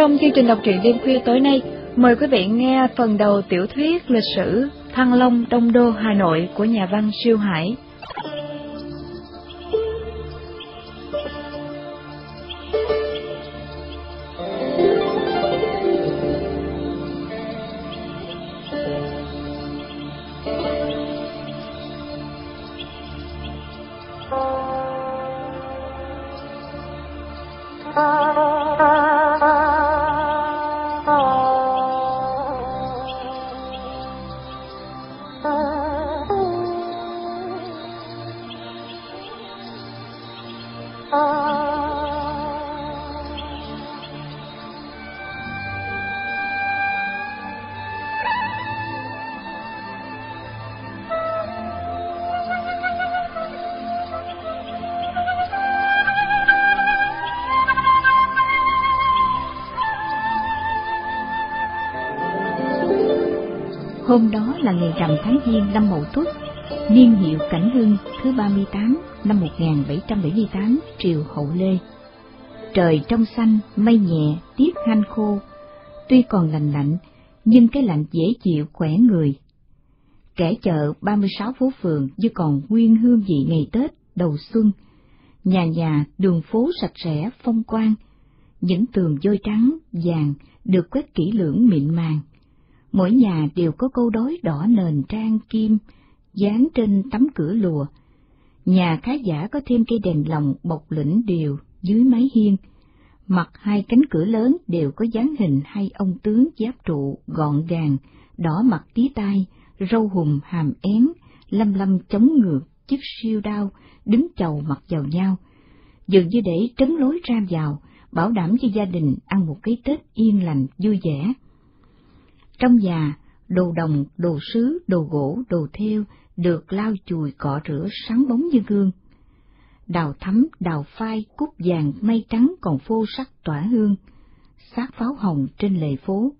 Trong chương trình đọc truyện đêm khuya tối nay, mời quý vị nghe phần đầu tiểu thuyết lịch sử Thăng Long Đông Đô Hà Nội của nhà văn Siêu Hải. Hôm đó là ngày rằm tháng Giêng năm Mậu Tuất, niên hiệu Cảnh Hưng thứ 38 năm 1778 triều Hậu Lê. Trời trong xanh, mây nhẹ, tiết hanh khô, tuy còn lạnh lạnh, nhưng cái lạnh dễ chịu khỏe người. Kẻ chợ 36 phố phường như còn nguyên hương vị ngày Tết đầu xuân, nhà nhà đường phố sạch sẽ phong quang, những tường vôi trắng, vàng được quét kỹ lưỡng mịn màng mỗi nhà đều có câu đối đỏ nền trang kim, dán trên tấm cửa lùa. Nhà khá giả có thêm cây đèn lồng bọc lĩnh đều dưới mái hiên. Mặt hai cánh cửa lớn đều có dáng hình hai ông tướng giáp trụ gọn gàng, đỏ mặt tí tai, râu hùm hàm én, lâm lâm chống ngược, chiếc siêu đao, đứng chầu mặt vào nhau, dường như để trấn lối ra vào, bảo đảm cho gia đình ăn một cái Tết yên lành, vui vẻ. Trong nhà, đồ đồng, đồ sứ, đồ gỗ, đồ thêu được lau chùi cọ rửa sáng bóng như gương. Đào thắm, đào phai, cúc vàng, mây trắng còn phô sắc tỏa hương, sát pháo hồng trên lề phố.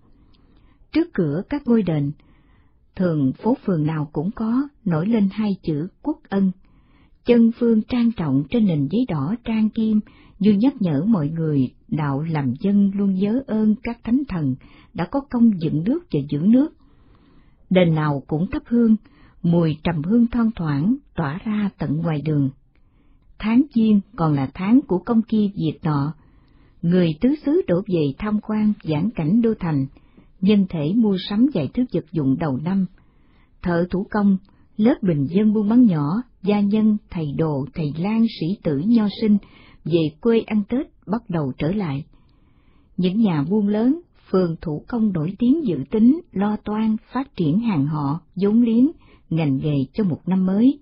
Trước cửa các ngôi đền, thường phố phường nào cũng có nổi lên hai chữ quốc ân. Chân phương trang trọng trên nền giấy đỏ trang kim như nhắc nhở mọi người đạo làm dân luôn nhớ ơn các thánh thần đã có công dựng nước và giữ nước. Đền nào cũng thắp hương, mùi trầm hương thoang thoảng tỏa ra tận ngoài đường. Tháng Giêng còn là tháng của công kia diệt nọ, người tứ xứ đổ về tham quan giảng cảnh đô thành, nhân thể mua sắm vài thứ vật dụng đầu năm, thợ thủ công, lớp bình dân buôn bán nhỏ, gia nhân, thầy đồ, thầy lang, sĩ tử, nho sinh, về quê ăn Tết bắt đầu trở lại. Những nhà buôn lớn, phường thủ công nổi tiếng dự tính, lo toan, phát triển hàng họ, vốn liếng, ngành nghề cho một năm mới.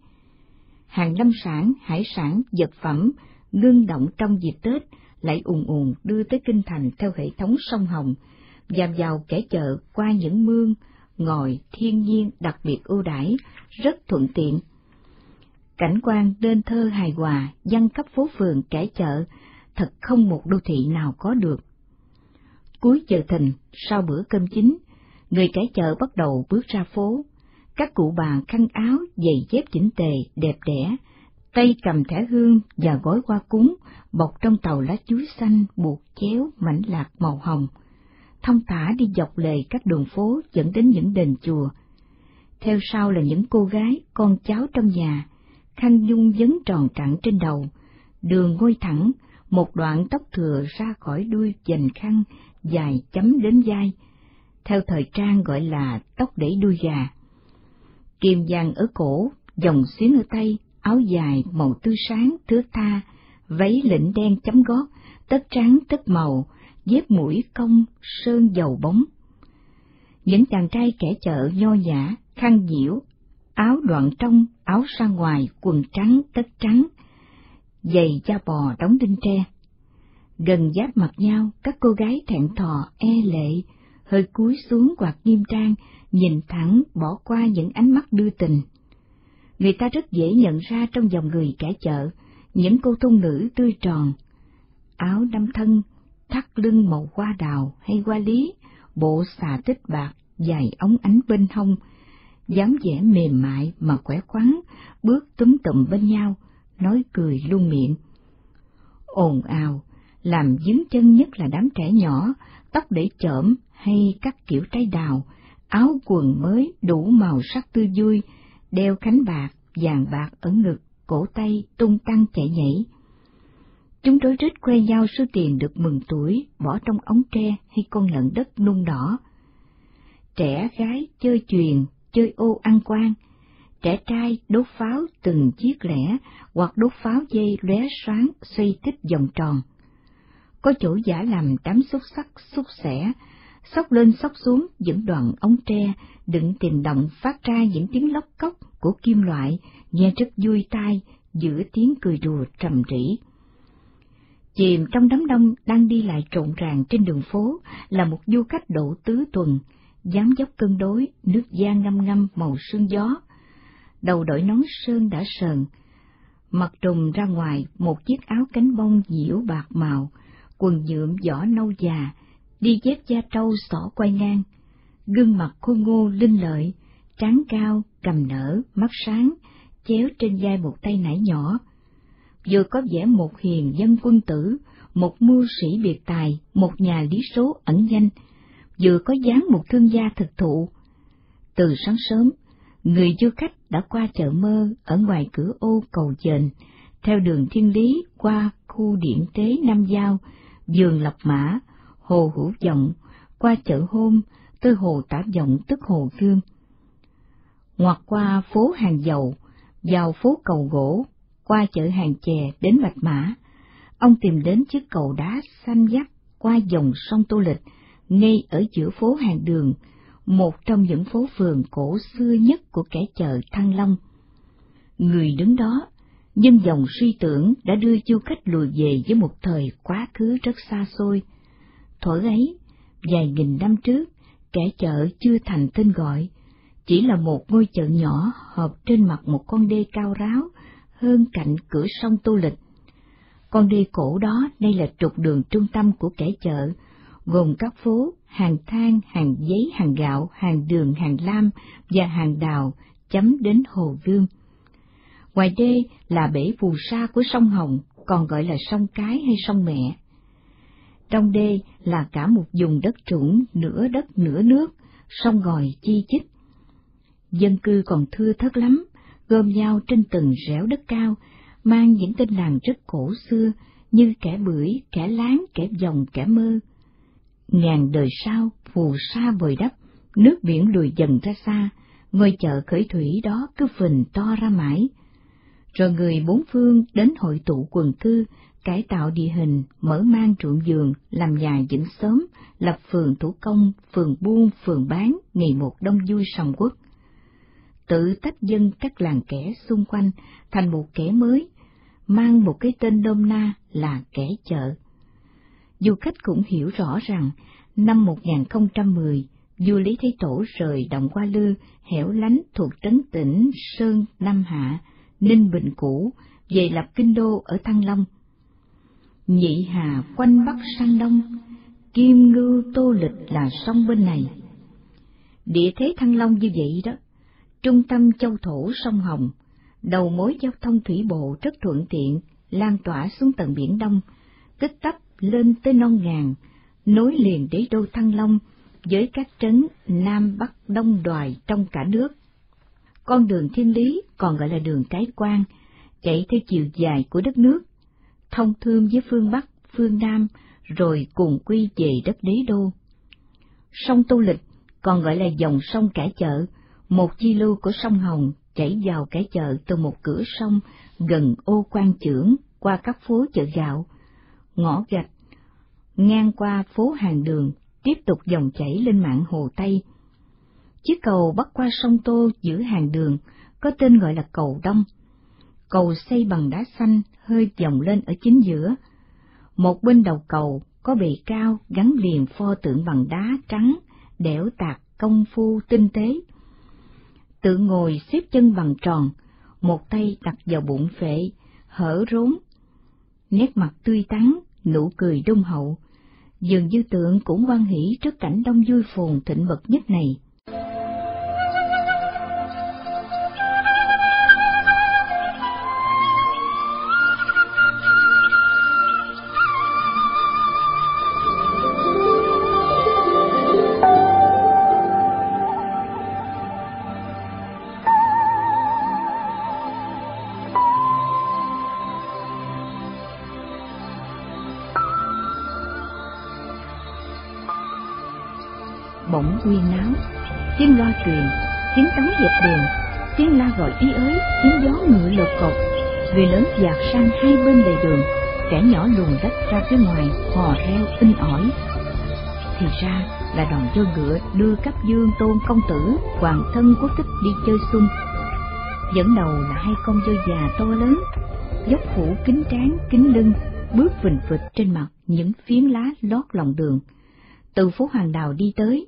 Hàng lâm sản, hải sản, vật phẩm, ngưng động trong dịp Tết lại ùn ùn đưa tới kinh thành theo hệ thống sông Hồng, dàm vào kẻ chợ qua những mương, ngòi thiên nhiên đặc biệt ưu đãi, rất thuận tiện. Cảnh quan đơn thơ hài hòa, dân cấp phố phường kẻ chợ, thật không một đô thị nào có được. Cuối giờ thìn, sau bữa cơm chính, người kẻ chợ bắt đầu bước ra phố. Các cụ bà khăn áo, giày dép chỉnh tề, đẹp đẽ, tay cầm thẻ hương và gói hoa cúng, bọc trong tàu lá chuối xanh, buộc chéo, mảnh lạc màu hồng. Thông thả đi dọc lề các đường phố dẫn đến những đền chùa. Theo sau là những cô gái, con cháu trong nhà, khăn dung vấn tròn trặng trên đầu, đường ngôi thẳng, một đoạn tóc thừa ra khỏi đuôi dành khăn, dài chấm đến vai, theo thời trang gọi là tóc đẩy đuôi gà. Kim vàng ở cổ, dòng xuyến ở tay, áo dài màu tươi sáng, thước tha, váy lĩnh đen chấm gót, tất trắng tất màu, dép mũi cong, sơn dầu bóng. Những chàng trai kẻ chợ nho nhã, khăn nhiễu áo đoạn trong, áo ra ngoài, quần trắng, tất trắng, giày da bò đóng đinh tre. Gần giáp mặt nhau, các cô gái thẹn thò, e lệ, hơi cúi xuống quạt nghiêm trang, nhìn thẳng bỏ qua những ánh mắt đưa tình. Người ta rất dễ nhận ra trong dòng người kẻ chợ, những cô thôn nữ tươi tròn, áo đâm thân, thắt lưng màu hoa đào hay hoa lý, bộ xà tích bạc, dài ống ánh bên hông, dáng vẻ mềm mại mà khỏe khoắn, bước túm tụm bên nhau, nói cười luôn miệng. ồn ào, làm dướng chân nhất là đám trẻ nhỏ, tóc để chởm hay các kiểu trái đào, áo quần mới đủ màu sắc tươi vui, đeo khánh bạc, vàng bạc ở ngực, cổ tay tung tăng chạy nhảy. Chúng rối rít que nhau số tiền được mừng tuổi, bỏ trong ống tre hay con lợn đất nung đỏ. Trẻ gái chơi chuyền, chơi ô ăn quan, trẻ trai đốt pháo từng chiếc lẻ hoặc đốt pháo dây lóe sáng xoay tích vòng tròn. Có chỗ giả làm đám xúc sắc xúc xẻ, sóc lên sóc xuống những đoạn ống tre đựng tiền động phát ra những tiếng lóc cốc của kim loại nghe rất vui tai giữa tiếng cười đùa trầm rỉ. Chìm trong đám đông đang đi lại trộn ràng trên đường phố là một du khách độ tứ tuần, dáng dốc cân đối, nước da ngâm ngâm màu sương gió. Đầu đội nón sơn đã sờn, mặt trùng ra ngoài một chiếc áo cánh bông diễu bạc màu, quần nhuộm vỏ nâu già, đi dép da trâu xỏ quay ngang, gương mặt khôn ngô linh lợi, trán cao, cầm nở, mắt sáng, chéo trên vai một tay nải nhỏ. Vừa có vẻ một hiền dân quân tử, một mưu sĩ biệt tài, một nhà lý số ẩn danh, vừa có dáng một thương gia thực thụ. Từ sáng sớm, người du khách đã qua chợ mơ ở ngoài cửa ô cầu dền, theo đường thiên lý qua khu điện tế Nam Giao, vườn Lộc Mã, hồ Hữu Vọng, qua chợ hôm, tới hồ Tả Vọng tức hồ Gương. Ngoặt qua phố Hàng Dầu, vào phố cầu gỗ, qua chợ hàng chè đến Bạch Mã, ông tìm đến chiếc cầu đá xanh dắt qua dòng sông Tô Lịch, ngay ở giữa phố hàng đường, một trong những phố phường cổ xưa nhất của kẻ chợ Thăng Long. Người đứng đó, nhân dòng suy tưởng đã đưa du khách lùi về với một thời quá khứ rất xa xôi. Thuở ấy, vài nghìn năm trước, kẻ chợ chưa thành tên gọi, chỉ là một ngôi chợ nhỏ hợp trên mặt một con đê cao ráo hơn cạnh cửa sông Tô Lịch. Con đê cổ đó đây là trục đường trung tâm của kẻ chợ, gồm các phố, hàng than, hàng giấy, hàng gạo, hàng đường, hàng lam và hàng đào, chấm đến Hồ Gươm. Ngoài đê là bể phù sa của sông Hồng, còn gọi là sông Cái hay sông Mẹ. Trong đê là cả một vùng đất trũng nửa đất nửa nước, sông gòi chi chít. Dân cư còn thưa thớt lắm, gom nhau trên từng rẻo đất cao, mang những tên làng rất cổ xưa như kẻ bưởi, kẻ láng, kẻ dòng, kẻ mơ. Ngàn đời sau, phù sa bồi đắp, nước biển lùi dần ra xa, ngôi chợ khởi thủy đó cứ phình to ra mãi. Rồi người bốn phương đến hội tụ quần cư, cải tạo địa hình, mở mang ruộng vườn, làm nhà dựng sớm, lập phường thủ công, phường buôn, phường bán, ngày một đông vui sòng quốc. Tự tách dân các làng kẻ xung quanh thành một kẻ mới, mang một cái tên đôm na là kẻ chợ. Du khách cũng hiểu rõ rằng, năm 1010, vua Lý Thái Tổ rời Động Hoa Lư, hẻo lánh thuộc trấn tỉnh Sơn Nam Hạ, Ninh Bình Cũ, về lập kinh đô ở Thăng Long. Nhị Hà quanh Bắc sang Đông, Kim Ngưu Tô Lịch là sông bên này. Địa thế Thăng Long như vậy đó, trung tâm châu thổ sông Hồng, đầu mối giao thông thủy bộ rất thuận tiện, lan tỏa xuống tận Biển Đông, tích tắp lên tới non ngàn, nối liền đế đô Thăng Long với các trấn Nam Bắc Đông Đoài trong cả nước. Con đường thiên lý còn gọi là đường cái quan, chạy theo chiều dài của đất nước, thông thương với phương Bắc, phương Nam, rồi cùng quy về đất đế đô. Sông Tô Lịch còn gọi là dòng sông Cải Chợ, một chi lưu của sông Hồng chảy vào Cải Chợ từ một cửa sông gần ô quan trưởng qua các phố chợ gạo, ngõ gạch, ngang qua phố hàng đường, tiếp tục dòng chảy lên mạng Hồ Tây. Chiếc cầu bắc qua sông Tô giữa hàng đường có tên gọi là cầu Đông. Cầu xây bằng đá xanh hơi dòng lên ở chính giữa. Một bên đầu cầu có bề cao gắn liền pho tượng bằng đá trắng, đẽo tạc công phu tinh tế. Tự ngồi xếp chân bằng tròn, một tay đặt vào bụng phệ, hở rốn. Nét mặt tươi tắn, nụ cười đông hậu, dường như tượng cũng quan hỷ trước cảnh đông vui phồn thịnh bậc nhất này. Tiếng đường đèn, tiếng la gọi ý ới, tiếng gió ngựa lột cột, người lớn dạt sang hai bên lề đường, trẻ nhỏ luồn lách ra phía ngoài, hò reo in ỏi. Thì ra là đoàn vô ngựa đưa cấp dương tôn công tử, hoàng thân quốc thích đi chơi xuân. Dẫn đầu là hai con dơ già to lớn, dốc phủ kính trán, kính lưng, bước vình vịch trên mặt những phiến lá lót lòng đường. Từ phố Hoàng Đào đi tới,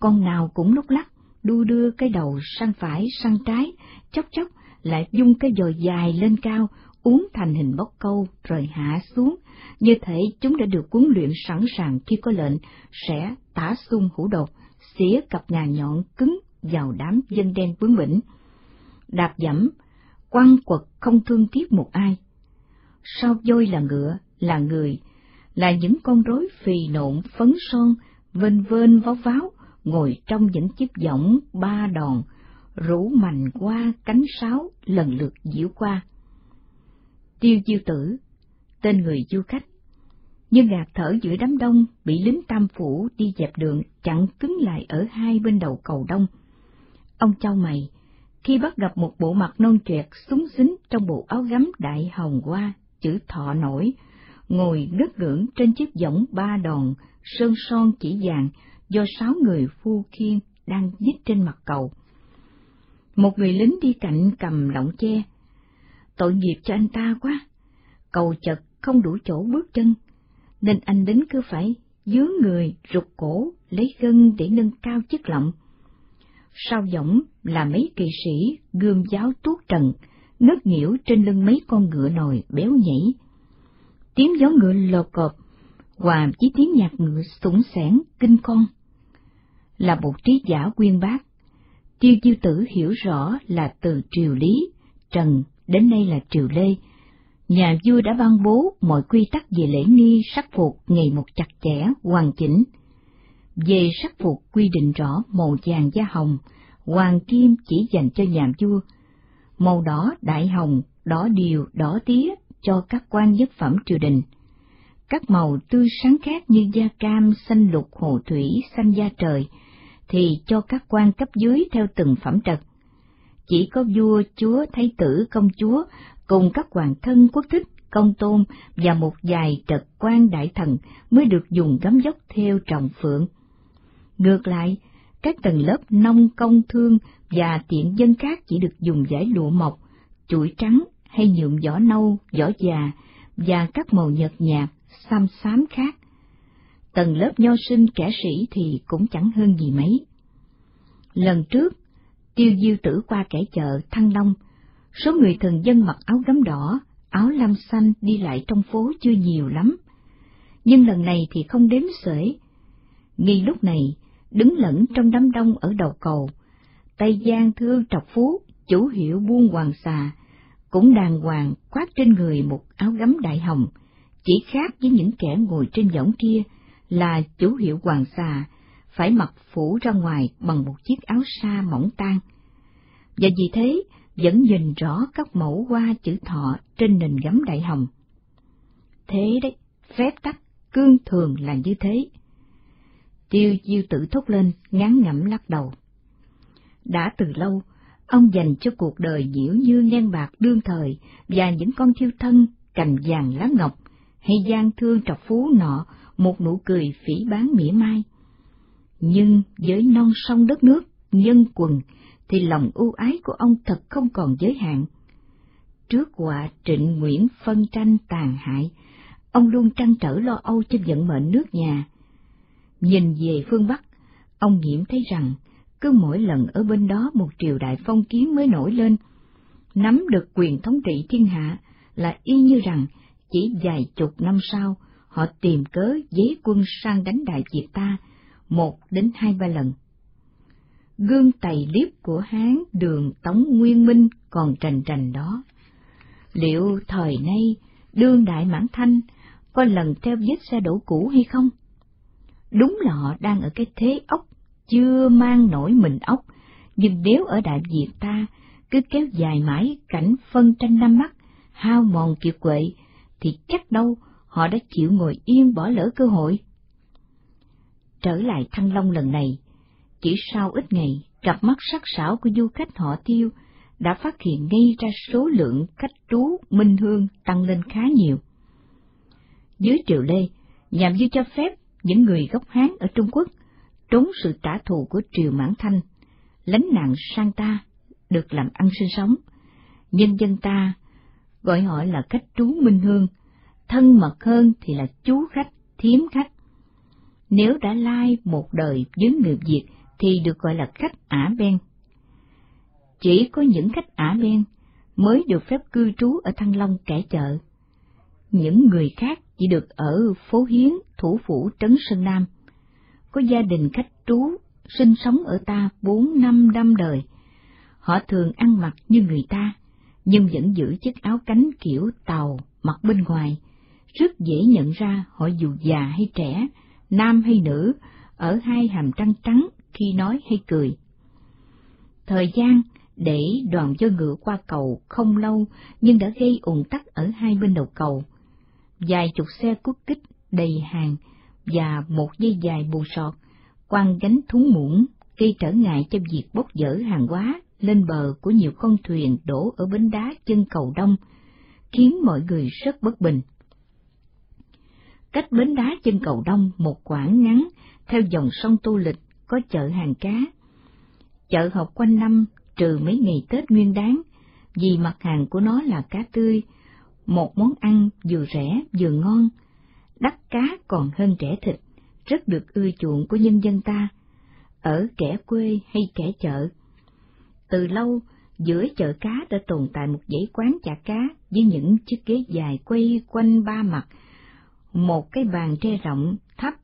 con nào cũng lúc lắc, đu đưa cái đầu sang phải sang trái, chốc chốc lại dung cái dòi dài lên cao, uống thành hình bóc câu rồi hạ xuống, như thể chúng đã được huấn luyện sẵn sàng khi có lệnh sẽ tả xung hữu đột, xỉa cặp ngà nhọn cứng vào đám dân đen bướng bỉnh. Đạp dẫm, quăng quật không thương tiếc một ai. Sau dôi là ngựa, là người, là những con rối phì nộn phấn son, vênh vênh váo váo, ngồi trong những chiếc võng ba đòn, rủ mành qua cánh sáo lần lượt diễu qua. Tiêu diêu tử, tên người du khách, nhưng ngạt thở giữa đám đông bị lính tam phủ đi dẹp đường chặn cứng lại ở hai bên đầu cầu đông. Ông trao mày, khi bắt gặp một bộ mặt non trẹt súng xính trong bộ áo gấm đại hồng hoa, chữ thọ nổi, ngồi ngất ngưỡng trên chiếc võng ba đòn, sơn son chỉ vàng do sáu người phu khiên đang dít trên mặt cầu. Một người lính đi cạnh cầm lọng che. Tội nghiệp cho anh ta quá, cầu chật không đủ chỗ bước chân, nên anh lính cứ phải dướng người rụt cổ lấy gân để nâng cao chiếc lọng. Sau võng là mấy kỳ sĩ gươm giáo tuốt trần, ngất nhiễu trên lưng mấy con ngựa nồi béo nhảy. Tiếng gió ngựa lột cộp, hòa với tiếng nhạc ngựa sủng sẻn kinh con. Là một trí giả quyên bác, tiêu diêu tử hiểu rõ là từ triều lý, trần đến nay là triều lê, nhà vua đã ban bố mọi quy tắc về lễ nghi sắc phục ngày một chặt chẽ, hoàn chỉnh. Về sắc phục quy định rõ màu vàng da hồng, hoàng kim chỉ dành cho nhà vua, màu đỏ đại hồng, đỏ điều, đỏ tía cho các quan nhất phẩm triều đình. Các màu tươi sáng khác như da cam, xanh lục, hồ thủy, xanh da trời, thì cho các quan cấp dưới theo từng phẩm trật. Chỉ có vua, chúa, thái tử, công chúa cùng các hoàng thân quốc thích, công tôn và một vài trật quan đại thần mới được dùng gấm dốc theo trọng phượng. Ngược lại, các tầng lớp nông công thương và tiện dân khác chỉ được dùng giải lụa mộc, chuỗi trắng hay nhuộm vỏ nâu, vỏ già và các màu nhợt nhạt, xăm xám khác. Tầng lớp nho sinh kẻ sĩ thì cũng chẳng hơn gì mấy. Lần trước, tiêu diêu tử qua kẻ chợ Thăng Long, số người thường dân mặc áo gấm đỏ, áo lam xanh đi lại trong phố chưa nhiều lắm. Nhưng lần này thì không đếm xuể. Ngay lúc này, đứng lẫn trong đám đông ở đầu cầu, Tay Giang Thương Trọc Phú, chủ hiệu buôn hoàng xà, cũng đàng hoàng khoác trên người một áo gấm đại hồng, chỉ khác với những kẻ ngồi trên võng kia là chủ hiệu hoàng xà phải mặc phủ ra ngoài bằng một chiếc áo sa mỏng tan. Và vì thế, vẫn nhìn rõ các mẫu hoa chữ thọ trên nền gấm đại hồng. Thế đấy, phép tắc, cương thường là như thế. Tiêu diêu tử thốt lên, ngán ngẩm lắc đầu. Đã từ lâu, ông dành cho cuộc đời nhiễu như ngang bạc đương thời và những con thiêu thân, cành vàng lá ngọc, hay gian thương trọc phú nọ một nụ cười phỉ bán mỉa mai. Nhưng với non sông đất nước, nhân quần, thì lòng ưu ái của ông thật không còn giới hạn. Trước họa trịnh Nguyễn phân tranh tàn hại, ông luôn trăn trở lo âu cho vận mệnh nước nhà. Nhìn về phương Bắc, ông nghiệm thấy rằng cứ mỗi lần ở bên đó một triều đại phong kiến mới nổi lên, nắm được quyền thống trị thiên hạ là y như rằng chỉ vài chục năm sau họ tìm cớ giấy quân sang đánh đại Việt ta một đến hai ba lần. Gương tày liếp của Hán đường Tống Nguyên Minh còn trành trành đó. Liệu thời nay đương đại mãn thanh có lần theo vết xe đổ cũ hay không? Đúng là họ đang ở cái thế ốc chưa mang nổi mình ốc, nhưng nếu ở Đại Việt ta cứ kéo dài mãi cảnh phân tranh năm mắt, hao mòn kiệt quệ, thì chắc đâu họ đã chịu ngồi yên bỏ lỡ cơ hội. Trở lại Thăng Long lần này, chỉ sau ít ngày, cặp mắt sắc sảo của du khách họ tiêu đã phát hiện ngay ra số lượng khách trú minh hương tăng lên khá nhiều. Dưới triều Lê, nhà vua cho phép những người gốc Hán ở Trung Quốc trốn sự trả thù của triều Mãn Thanh, lánh nạn sang ta, được làm ăn sinh sống. Nhân dân ta gọi họ là khách trú minh hương, thân mật hơn thì là chú khách, thiếm khách. Nếu đã lai một đời với người Việt thì được gọi là khách ả ben. Chỉ có những khách ả ben mới được phép cư trú ở Thăng Long kẻ chợ. Những người khác chỉ được ở phố Hiến, thủ phủ Trấn Sơn Nam. Có gia đình khách trú sinh sống ở ta bốn năm năm đời. Họ thường ăn mặc như người ta, nhưng vẫn giữ chiếc áo cánh kiểu tàu mặc bên ngoài, rất dễ nhận ra họ dù già hay trẻ, nam hay nữ, ở hai hàm răng trắng khi nói hay cười. Thời gian để đoàn cho ngựa qua cầu không lâu nhưng đã gây ủng tắc ở hai bên đầu cầu. Vài chục xe cút kích đầy hàng và một dây dài bù sọt, quăng gánh thúng muỗng, gây trở ngại cho việc bốc dỡ hàng hóa lên bờ của nhiều con thuyền đổ ở bến đá chân cầu đông, khiến mọi người rất bất bình. Cách bến đá chân cầu đông một quãng ngắn theo dòng sông Tô Lịch có chợ hàng cá. Chợ học quanh năm trừ mấy ngày Tết Nguyên đáng, vì mặt hàng của nó là cá tươi, một món ăn vừa rẻ vừa ngon, đắt cá còn hơn rẻ thịt, rất được ưa chuộng của nhân dân ta, ở kẻ quê hay kẻ chợ. Từ lâu, giữa chợ cá đã tồn tại một dãy quán chả cá với những chiếc ghế dài quay quanh ba mặt, một cái bàn tre rộng, thấp,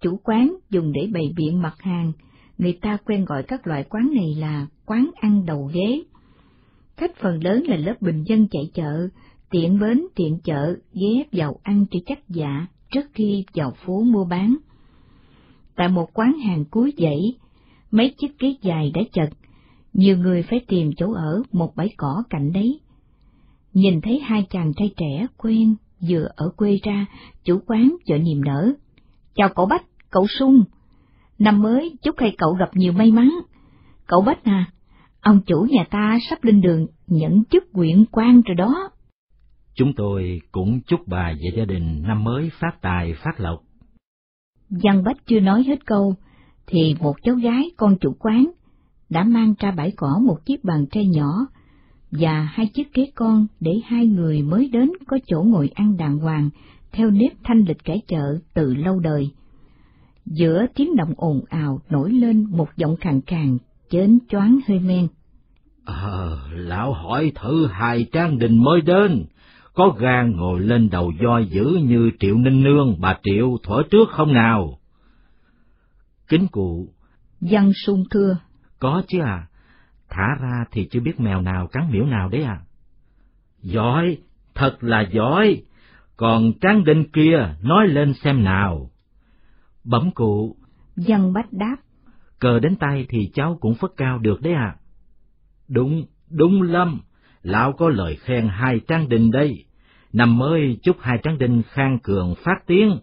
chủ quán dùng để bày biện mặt hàng, người ta quen gọi các loại quán này là quán ăn đầu ghế. Khách phần lớn là lớp bình dân chạy chợ, tiện bến tiện chợ ghé vào ăn cho chắc dạ trước khi vào phố mua bán. Tại một quán hàng cuối dãy, mấy chiếc ghế dài đã chật, nhiều người phải tìm chỗ ở một bãi cỏ cạnh đấy. Nhìn thấy hai chàng trai trẻ quen vừa ở quê ra, chủ quán chợ niềm nở. Chào cậu Bách, cậu Sung. Năm mới chúc hai cậu gặp nhiều may mắn. Cậu Bách à, ông chủ nhà ta sắp lên đường nhận chức quyện quan rồi đó. Chúng tôi cũng chúc bà và gia đình năm mới phát tài phát lộc. Văn Bách chưa nói hết câu, thì một cháu gái con chủ quán đã mang ra bãi cỏ một chiếc bàn tre nhỏ và hai chiếc ghế con để hai người mới đến có chỗ ngồi ăn đàng hoàng theo nếp thanh lịch kẻ chợ từ lâu đời. Giữa tiếng động ồn ào nổi lên một giọng khàn khàn, chến choáng hơi men. Ờ, lão hỏi thử hai trang đình mới đến, có gan ngồi lên đầu voi dữ như Triệu Ninh Nương, bà Triệu thuở trước không nào? Kính cụ. Văn sung thưa. Có chứ à, thả ra thì chưa biết mèo nào cắn miễu nào đấy à. Giỏi, thật là giỏi, còn tráng đinh kia nói lên xem nào. Bẩm cụ. Văn bách đáp. Cờ đến tay thì cháu cũng phất cao được đấy à. Đúng, đúng lắm, lão có lời khen hai tráng đinh đây. Năm mới chúc hai tráng đinh khang cường phát tiếng.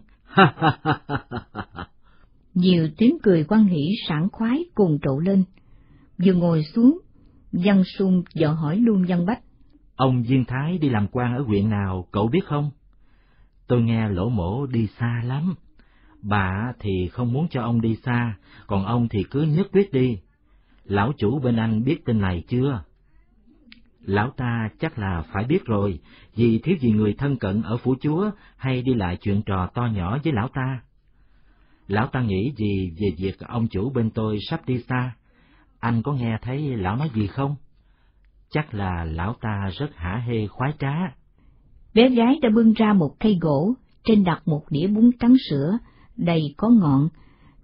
Nhiều tiếng cười quan hỷ sảng khoái cùng trộn lên. Vừa ngồi xuống, Văn Sung dò hỏi luôn Văn Bách. Ông duyên Thái đi làm quan ở huyện nào, cậu biết không? Tôi nghe lỗ mổ đi xa lắm. Bà thì không muốn cho ông đi xa, còn ông thì cứ nhất quyết đi. Lão chủ bên anh biết tin này chưa? Lão ta chắc là phải biết rồi, vì thiếu gì người thân cận ở phủ chúa hay đi lại chuyện trò to nhỏ với lão ta. Lão ta nghĩ gì về việc ông chủ bên tôi sắp đi xa? Anh có nghe thấy lão nói gì không? Chắc là lão ta rất hả hê khoái trá. Bé gái đã bưng ra một cây gỗ, trên đặt một đĩa bún trắng sữa, đầy có ngọn,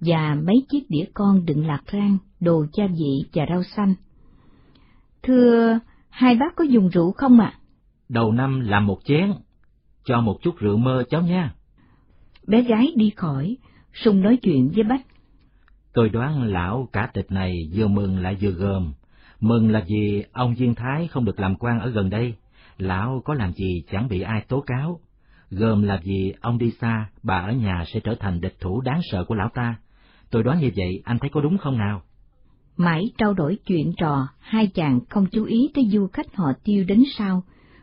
và mấy chiếc đĩa con đựng lạc rang, đồ gia vị và rau xanh. Thưa, hai bác có dùng rượu không ạ? Đầu năm làm một chén, cho một chút rượu mơ cháu nha. Bé gái đi khỏi, Sung nói chuyện với Bách. Tôi đoán lão cả tịch này vừa mừng lại vừa gờm. Mừng là vì ông duyên Thái không được làm quan ở gần đây, lão có làm gì chẳng bị ai tố cáo. Gờm là vì ông đi xa, bà ở nhà sẽ trở thành địch thủ đáng sợ của lão ta. Tôi đoán như vậy, anh thấy có đúng không nào? Mãi trao đổi chuyện trò, hai chàng không chú ý tới du khách họ tiêu đến sau,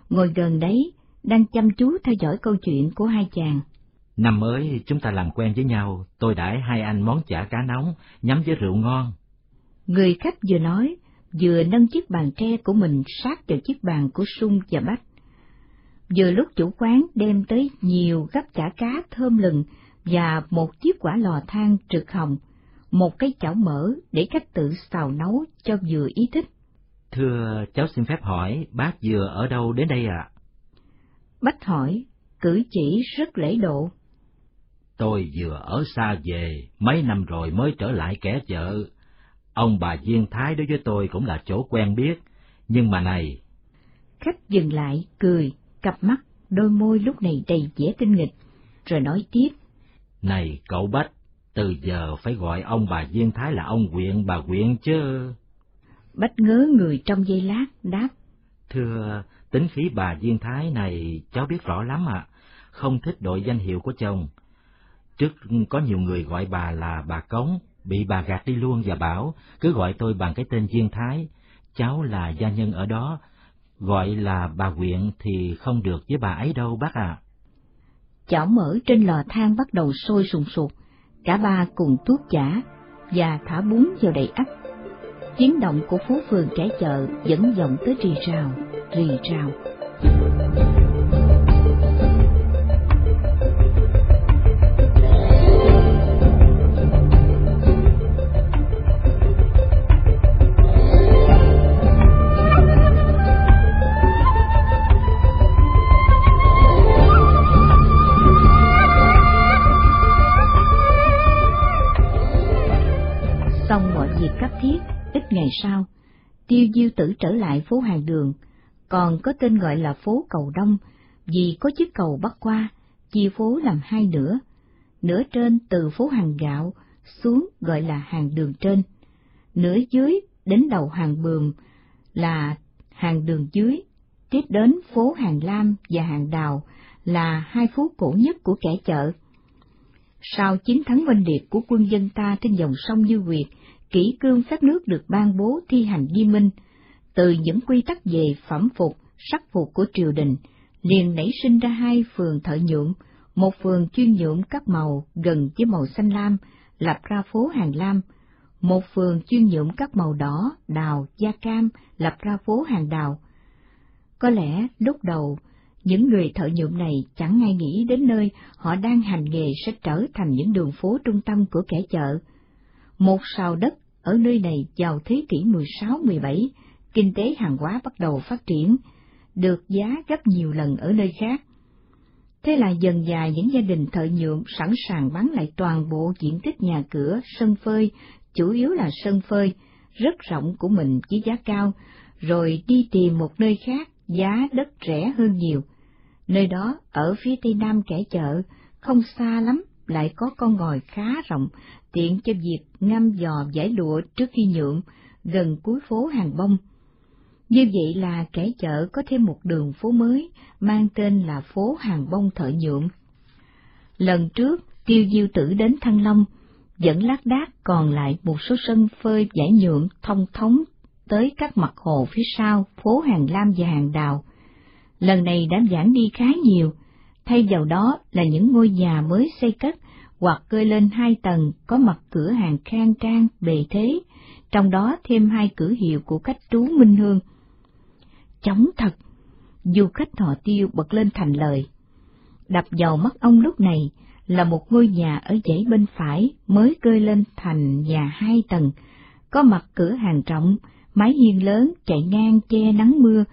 ngồi gần đấy, đang chăm chú theo dõi câu chuyện của hai chàng. Năm mới chúng ta làm quen với nhau, tôi đãi hai anh món chả cá nóng, nhắm với rượu ngon. Người khách vừa nói, vừa nâng chiếc bàn tre của mình sát vào chiếc bàn của Sung và Bách. Vừa lúc chủ quán đem tới nhiều gấp chả cá thơm lừng và một chiếc quả lò than trực hồng, một cái chảo mỡ để khách tự xào nấu cho vừa ý thích. Thưa, cháu xin phép hỏi, bác vừa ở đâu đến đây ạ? À? Bách hỏi, cử chỉ rất lễ độ. Tôi vừa ở xa về, mấy năm rồi mới trở lại kẻ chợ. Ông bà Duyên Thái đối với tôi cũng là chỗ quen biết, nhưng mà này... Khách dừng lại, cười, cặp mắt, đôi môi lúc này đầy vẻ tinh nghịch, rồi nói tiếp. Này cậu Bách, từ giờ phải gọi ông bà Duyên Thái là ông quyện bà quyện chứ. Bách ngớ người trong giây lát, đáp. Thưa, tính khí bà Duyên Thái này cháu biết rõ lắm ạ, không thích đội danh hiệu của chồng. Trước có nhiều người gọi bà là bà Cống, bị bà gạt đi luôn và bảo cứ gọi tôi bằng cái tên Duyên Thái, cháu là gia nhân ở đó, gọi là bà quyện thì không được với bà ấy đâu bác ạ. À. Chảo mỡ trên lò than bắt đầu sôi sùng sục, cả ba cùng tuốt chả và thả bún vào đầy ắp. Tiếng động của phố phường trẻ chợ vẫn vọng tới rì rào, rì rào. Ngày sau, Tiêu Diêu Tử trở lại phố hàng đường, còn có tên gọi là phố Cầu Đông vì có chiếc cầu bắc qua, chia phố làm hai nửa. Nửa trên từ phố hàng gạo xuống gọi là hàng đường trên, nửa dưới đến đầu hàng bườm là hàng đường dưới, tiếp đến phố hàng lam và hàng đào là hai phố cổ nhất của kẻ chợ. Sau chiến thắng oanh liệt của quân dân ta trên dòng sông Như việt kỷ cương sách nước được ban bố thi hành nghiêm minh, từ những quy tắc về phẩm phục, sắc phục của triều đình, liền nảy sinh ra hai phường thợ nhuộm, một phường chuyên nhuộm các màu gần với màu xanh lam, lập ra phố hàng lam, một phường chuyên nhuộm các màu đỏ, đào, da cam, lập ra phố hàng đào. Có lẽ lúc đầu, những người thợ nhuộm này chẳng ai nghĩ đến nơi họ đang hành nghề sẽ trở thành những đường phố trung tâm của kẻ chợ. Một sào đất ở nơi này vào thế kỷ 16-17, kinh tế hàng hóa bắt đầu phát triển, được giá gấp nhiều lần ở nơi khác. Thế là dần dài những gia đình thợ nhuộm sẵn sàng bán lại toàn bộ diện tích nhà cửa, sân phơi, chủ yếu là sân phơi, rất rộng của mình với giá cao, rồi đi tìm một nơi khác giá đất rẻ hơn nhiều. Nơi đó, ở phía tây nam kẻ chợ, không xa lắm, lại có con ngòi khá rộng, tiện cho việc ngâm giò giải lụa trước khi nhuộm, gần cuối phố hàng bông. Như vậy là kẻ chợ có thêm một đường phố mới, mang tên là phố hàng bông thợ nhuộm. Lần trước, tiêu diêu tử đến Thăng Long, dẫn lác đác còn lại một số sân phơi giải nhuộm thông thống tới các mặt hồ phía sau phố hàng lam và hàng đào. Lần này đã giảm đi khá nhiều, thay vào đó là những ngôi nhà mới xây cất hoặc cơi lên hai tầng có mặt cửa hàng khang trang bề thế, trong đó thêm hai cửa hiệu của khách trú Minh Hương. Chóng thật! Du khách họ tiêu bật lên thành lời. Đập vào mắt ông lúc này là một ngôi nhà ở dãy bên phải mới cơi lên thành nhà hai tầng, có mặt cửa hàng trọng, mái hiên lớn chạy ngang che nắng mưa,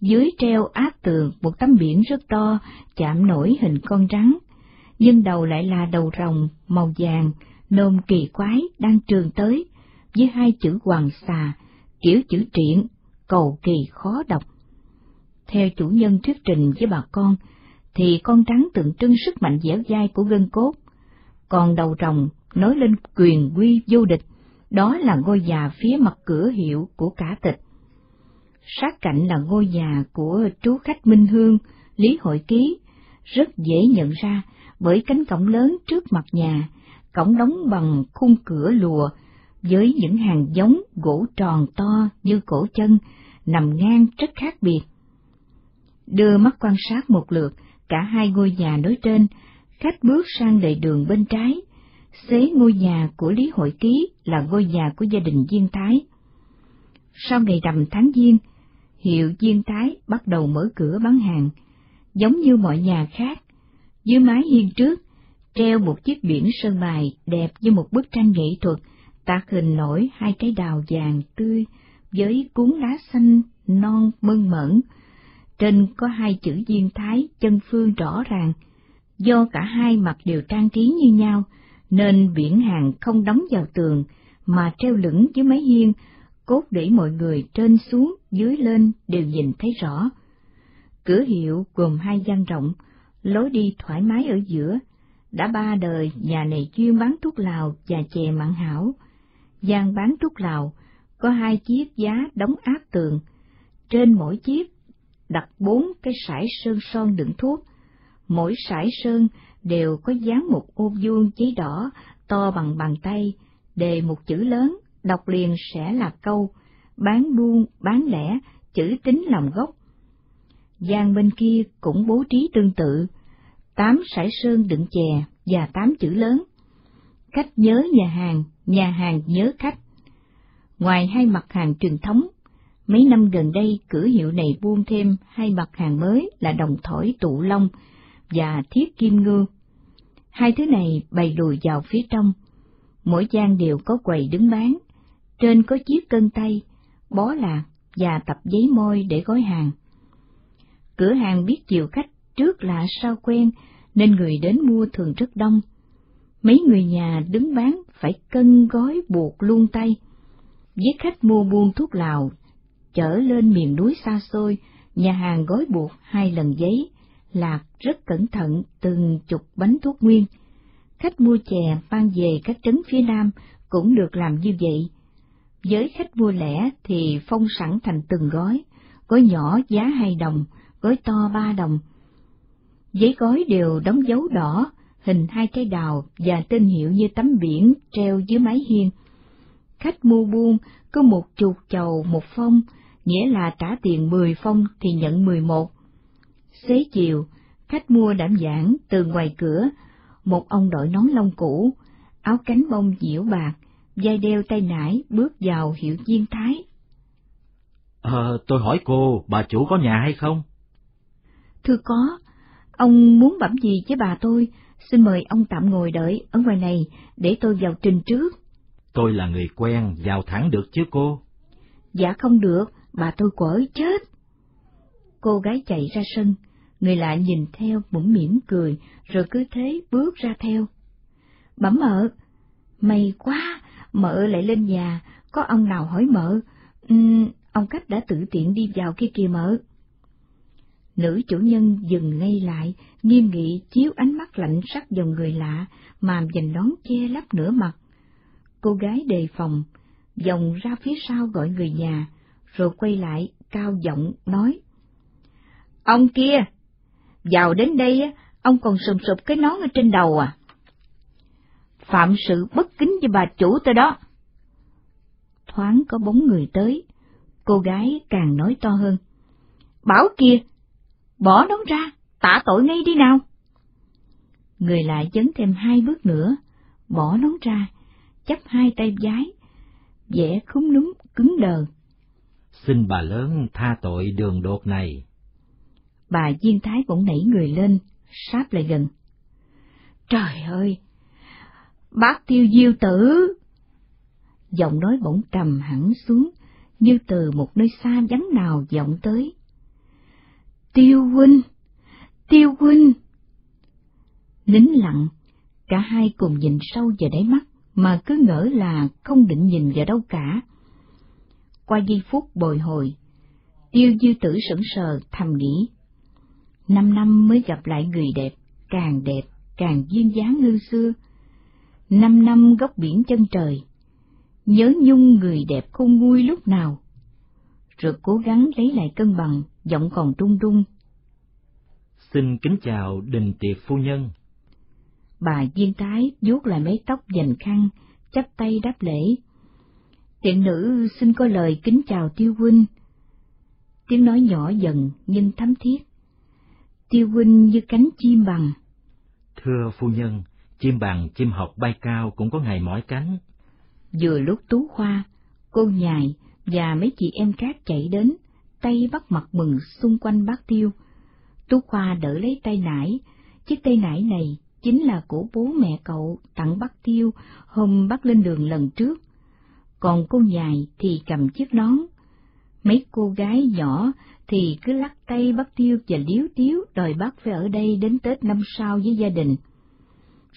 dưới treo áp tường một tấm biển rất to, chạm nổi hình con rắn, nhưng đầu lại là đầu rồng màu vàng, nôm kỳ quái đang trường tới, với hai chữ hoàng xà, kiểu chữ triện, cầu kỳ khó đọc. Theo chủ nhân thuyết trình với bà con, thì con rắn tượng trưng sức mạnh dẻo dai của gân cốt, còn đầu rồng nói lên quyền quy vô địch, đó là ngôi nhà phía mặt cửa hiệu của cả tịch. Sát cạnh là ngôi nhà của chú khách Minh Hương, Lý Hội Ký, rất dễ nhận ra bởi cánh cổng lớn trước mặt nhà, cổng đóng bằng khung cửa lùa, với những hàng giống gỗ tròn to như cổ chân, nằm ngang rất khác biệt. Đưa mắt quan sát một lượt, cả hai ngôi nhà nói trên, khách bước sang đầy đường bên trái, xế ngôi nhà của Lý Hội Ký là ngôi nhà của gia đình Diên Thái. Sau ngày rằm tháng Giêng, hiệu Diên Thái bắt đầu mở cửa bán hàng, giống như mọi nhà khác. Dưới mái hiên trước, treo một chiếc biển sơn mài đẹp như một bức tranh nghệ thuật, tạc hình nổi hai trái đào vàng tươi với cuốn lá xanh non mơn mởn. Trên có hai chữ Diên Thái chân phương rõ ràng, do cả hai mặt đều trang trí như nhau, nên biển hàng không đóng vào tường, mà treo lửng dưới mái hiên, cốt để mọi người trên xuống, dưới lên đều nhìn thấy rõ. Cửa hiệu gồm hai gian rộng, lối đi thoải mái ở giữa. Đã ba đời nhà này chuyên bán thuốc lào và chè mặn hảo. Gian bán thuốc lào có hai chiếc giá đóng áp tường, trên mỗi chiếc đặt bốn cái sải sơn son đựng thuốc. Mỗi sải sơn đều có dán một ô vuông giấy đỏ to bằng bàn tay, đề một chữ lớn, đọc liền sẽ là câu, bán buôn, bán lẻ, chữ tính lòng gốc. Giang bên kia cũng bố trí tương tự, tám sải sơn đựng chè và tám chữ lớn. Khách nhớ nhà hàng, nhà hàng nhớ khách. Ngoài hai mặt hàng truyền thống, mấy năm gần đây cửa hiệu này buôn thêm hai mặt hàng mới là đồng thổi tụ long và thiết kim ngư. Hai thứ này bày lùi vào phía trong, mỗi gian đều có quầy đứng bán, trên có chiếc cân tay, bó lạc và tập giấy môi để gói hàng. Cửa hàng biết chiều khách trước lạ sau quen, nên người đến mua thường rất đông. Mấy người nhà đứng bán phải cân gói buộc luôn tay. Với khách mua buôn thuốc lào, chở lên miền núi xa xôi, nhà hàng gói buộc hai lần giấy, lạc rất cẩn thận từng chục bánh thuốc nguyên. Khách mua chè mang về các trấn phía Nam cũng được làm như vậy. Với khách mua lẻ thì phong sẵn thành từng gói, gói nhỏ giá hai đồng, gói to ba đồng. Giấy gói đều đóng dấu đỏ, hình hai cây đào và tên hiệu như tấm biển treo dưới mái hiên. Khách mua buôn có một chục chầu một phong, nghĩa là trả tiền mười phong thì nhận mười một. Xế chiều, khách mua đảm giảng từ ngoài cửa, một ông đội nón lông cũ, áo cánh bông diễu bạc, dây đeo tay nải bước vào hiệu viên thái. Ờ, tôi hỏi cô, bà chủ có nhà hay không? Thưa có, ông muốn bẩm gì với bà tôi, xin mời ông tạm ngồi đợi ở ngoài này để tôi vào trình trước. Tôi là người quen, vào thẳng được chứ cô? Dạ không được, bà tôi quở chết. Cô gái chạy ra sân, người lạ nhìn theo mũm mỉm cười, rồi cứ thế bước ra theo. Bẩm mợ, may quá, mợ lại lên nhà, có ông nào hỏi mợ, um, ông cách đã tự tiện đi vào kia kìa mợ. Nữ chủ nhân dừng ngay lại, nghiêm nghị chiếu ánh mắt lạnh sắc vào người lạ, màm dành đón che lấp nửa mặt. Cô gái đề phòng, dòng ra phía sau gọi người nhà, rồi quay lại, cao giọng, nói. Ông kia, vào đến đây, ông còn sùm sụp cái nón ở trên đầu à? Phạm sự bất kính với bà chủ tôi đó. Thoáng có bóng người tới, cô gái càng nói to hơn. Bảo kia, bỏ nón ra, tạ tội ngay đi nào. Người lại chấn thêm hai bước nữa, bỏ nón ra, chắp hai tay giái, vẻ khúm núm cứng đờ. Xin bà lớn tha tội đường đột này. Bà Diên Thái bỗng nảy người lên, sáp lại gần. Trời ơi! Bác tiêu diêu tử! Giọng nói bỗng trầm hẳn xuống, như từ một nơi xa vắng nào vọng tới. Tiêu huynh! Tiêu huynh! Nín lặng, cả hai cùng nhìn sâu vào đáy mắt, mà cứ ngỡ là không định nhìn vào đâu cả. Qua giây phút bồi hồi, tiêu dư tử sững sờ thầm nghĩ. Năm năm mới gặp lại người đẹp, càng đẹp, càng duyên dáng như xưa. Năm năm góc biển chân trời, nhớ nhung người đẹp không nguôi lúc nào. Rồi cố gắng lấy lại cân bằng, giọng còn trung trung. Xin kính chào đình tiệc phu nhân. Bà viên tái vuốt lại mái tóc dành khăn, chắp tay đáp lễ. Tiện nữ xin có lời kính chào tiêu huynh. Tiếng nói nhỏ dần nhưng thấm thiết. Tiêu huynh như cánh chim bằng. Thưa phu nhân, chim bằng, chim học bay cao cũng có ngày mỏi cánh. Vừa lúc Tú Khoa, cô nhài và mấy chị em khác chạy đến, tay bắt mặt mừng xung quanh bác Tiêu. Tú Khoa đỡ lấy tay nải, chiếc tay nải này chính là của bố mẹ cậu tặng bác Tiêu hôm bác lên đường lần trước. Còn cô nhài thì cầm chiếc nón. Mấy cô gái nhỏ thì cứ lắc tay bác Tiêu và liếu tiếu đòi bác phải ở đây đến Tết năm sau với gia đình.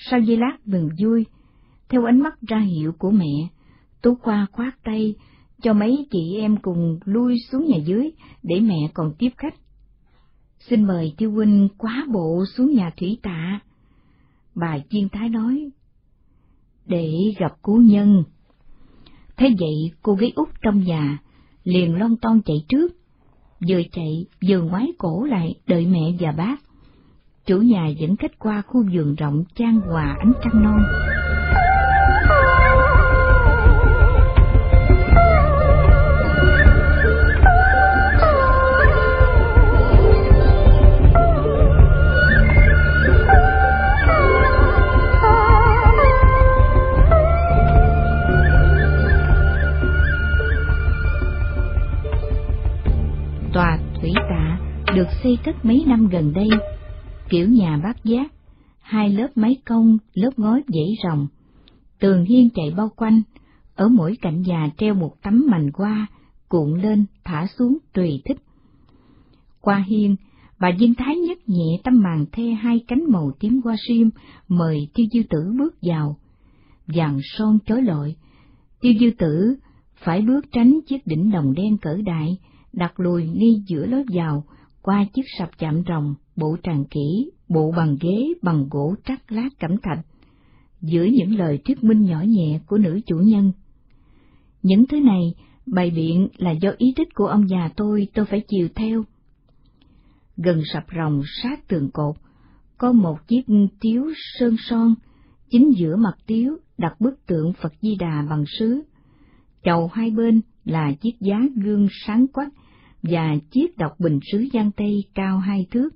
Sau giây lát mừng vui, theo ánh mắt ra hiệu của mẹ, Tú Khoa khoát tay cho mấy chị em cùng lui xuống nhà dưới để mẹ còn tiếp khách. Xin mời tiêu huynh quá bộ xuống nhà thủy tạ. Bà chiên thái nói, để gặp cố nhân. Thế vậy cô gái út trong nhà liền lon ton chạy trước, vừa chạy vừa ngoái cổ lại đợi mẹ và bác. Chủ nhà dẫn khách qua khu vườn rộng trang hòa ánh trăng non. Tòa thủy tạ được xây cất mấy năm gần đây, kiểu nhà bát giác, hai lớp mái công, lớp ngói dãy rồng, tường hiên chạy bao quanh, ở mỗi cạnh nhà treo một tấm mành hoa, cuộn lên, thả xuống tùy thích. Qua hiên, bà dinh Thái nhấc nhẹ tấm màn thê hai cánh màu tím hoa sim, mời tiêu dư tử bước vào. Vàng son chói lọi, tiêu dư tử phải bước tránh chiếc đỉnh đồng đen cỡ đại, đặt lùi ngay giữa lối vào, qua chiếc sập chạm rồng, bộ tràng kỹ, bộ bằng ghế bằng gỗ trắc lát cẩm thạch, giữa những lời thuyết minh nhỏ nhẹ của nữ chủ nhân. Những thứ này bày biện là do ý thích của ông già tôi, tôi phải chiều theo. Gần sập rồng sát tường cột, có một chiếc tiếu sơn son, chính giữa mặt tiếu đặt bức tượng Phật Di Đà bằng sứ. Chầu hai bên là chiếc giá gương sáng quắc và chiếc đọc bình sứ giang tây cao hai thước.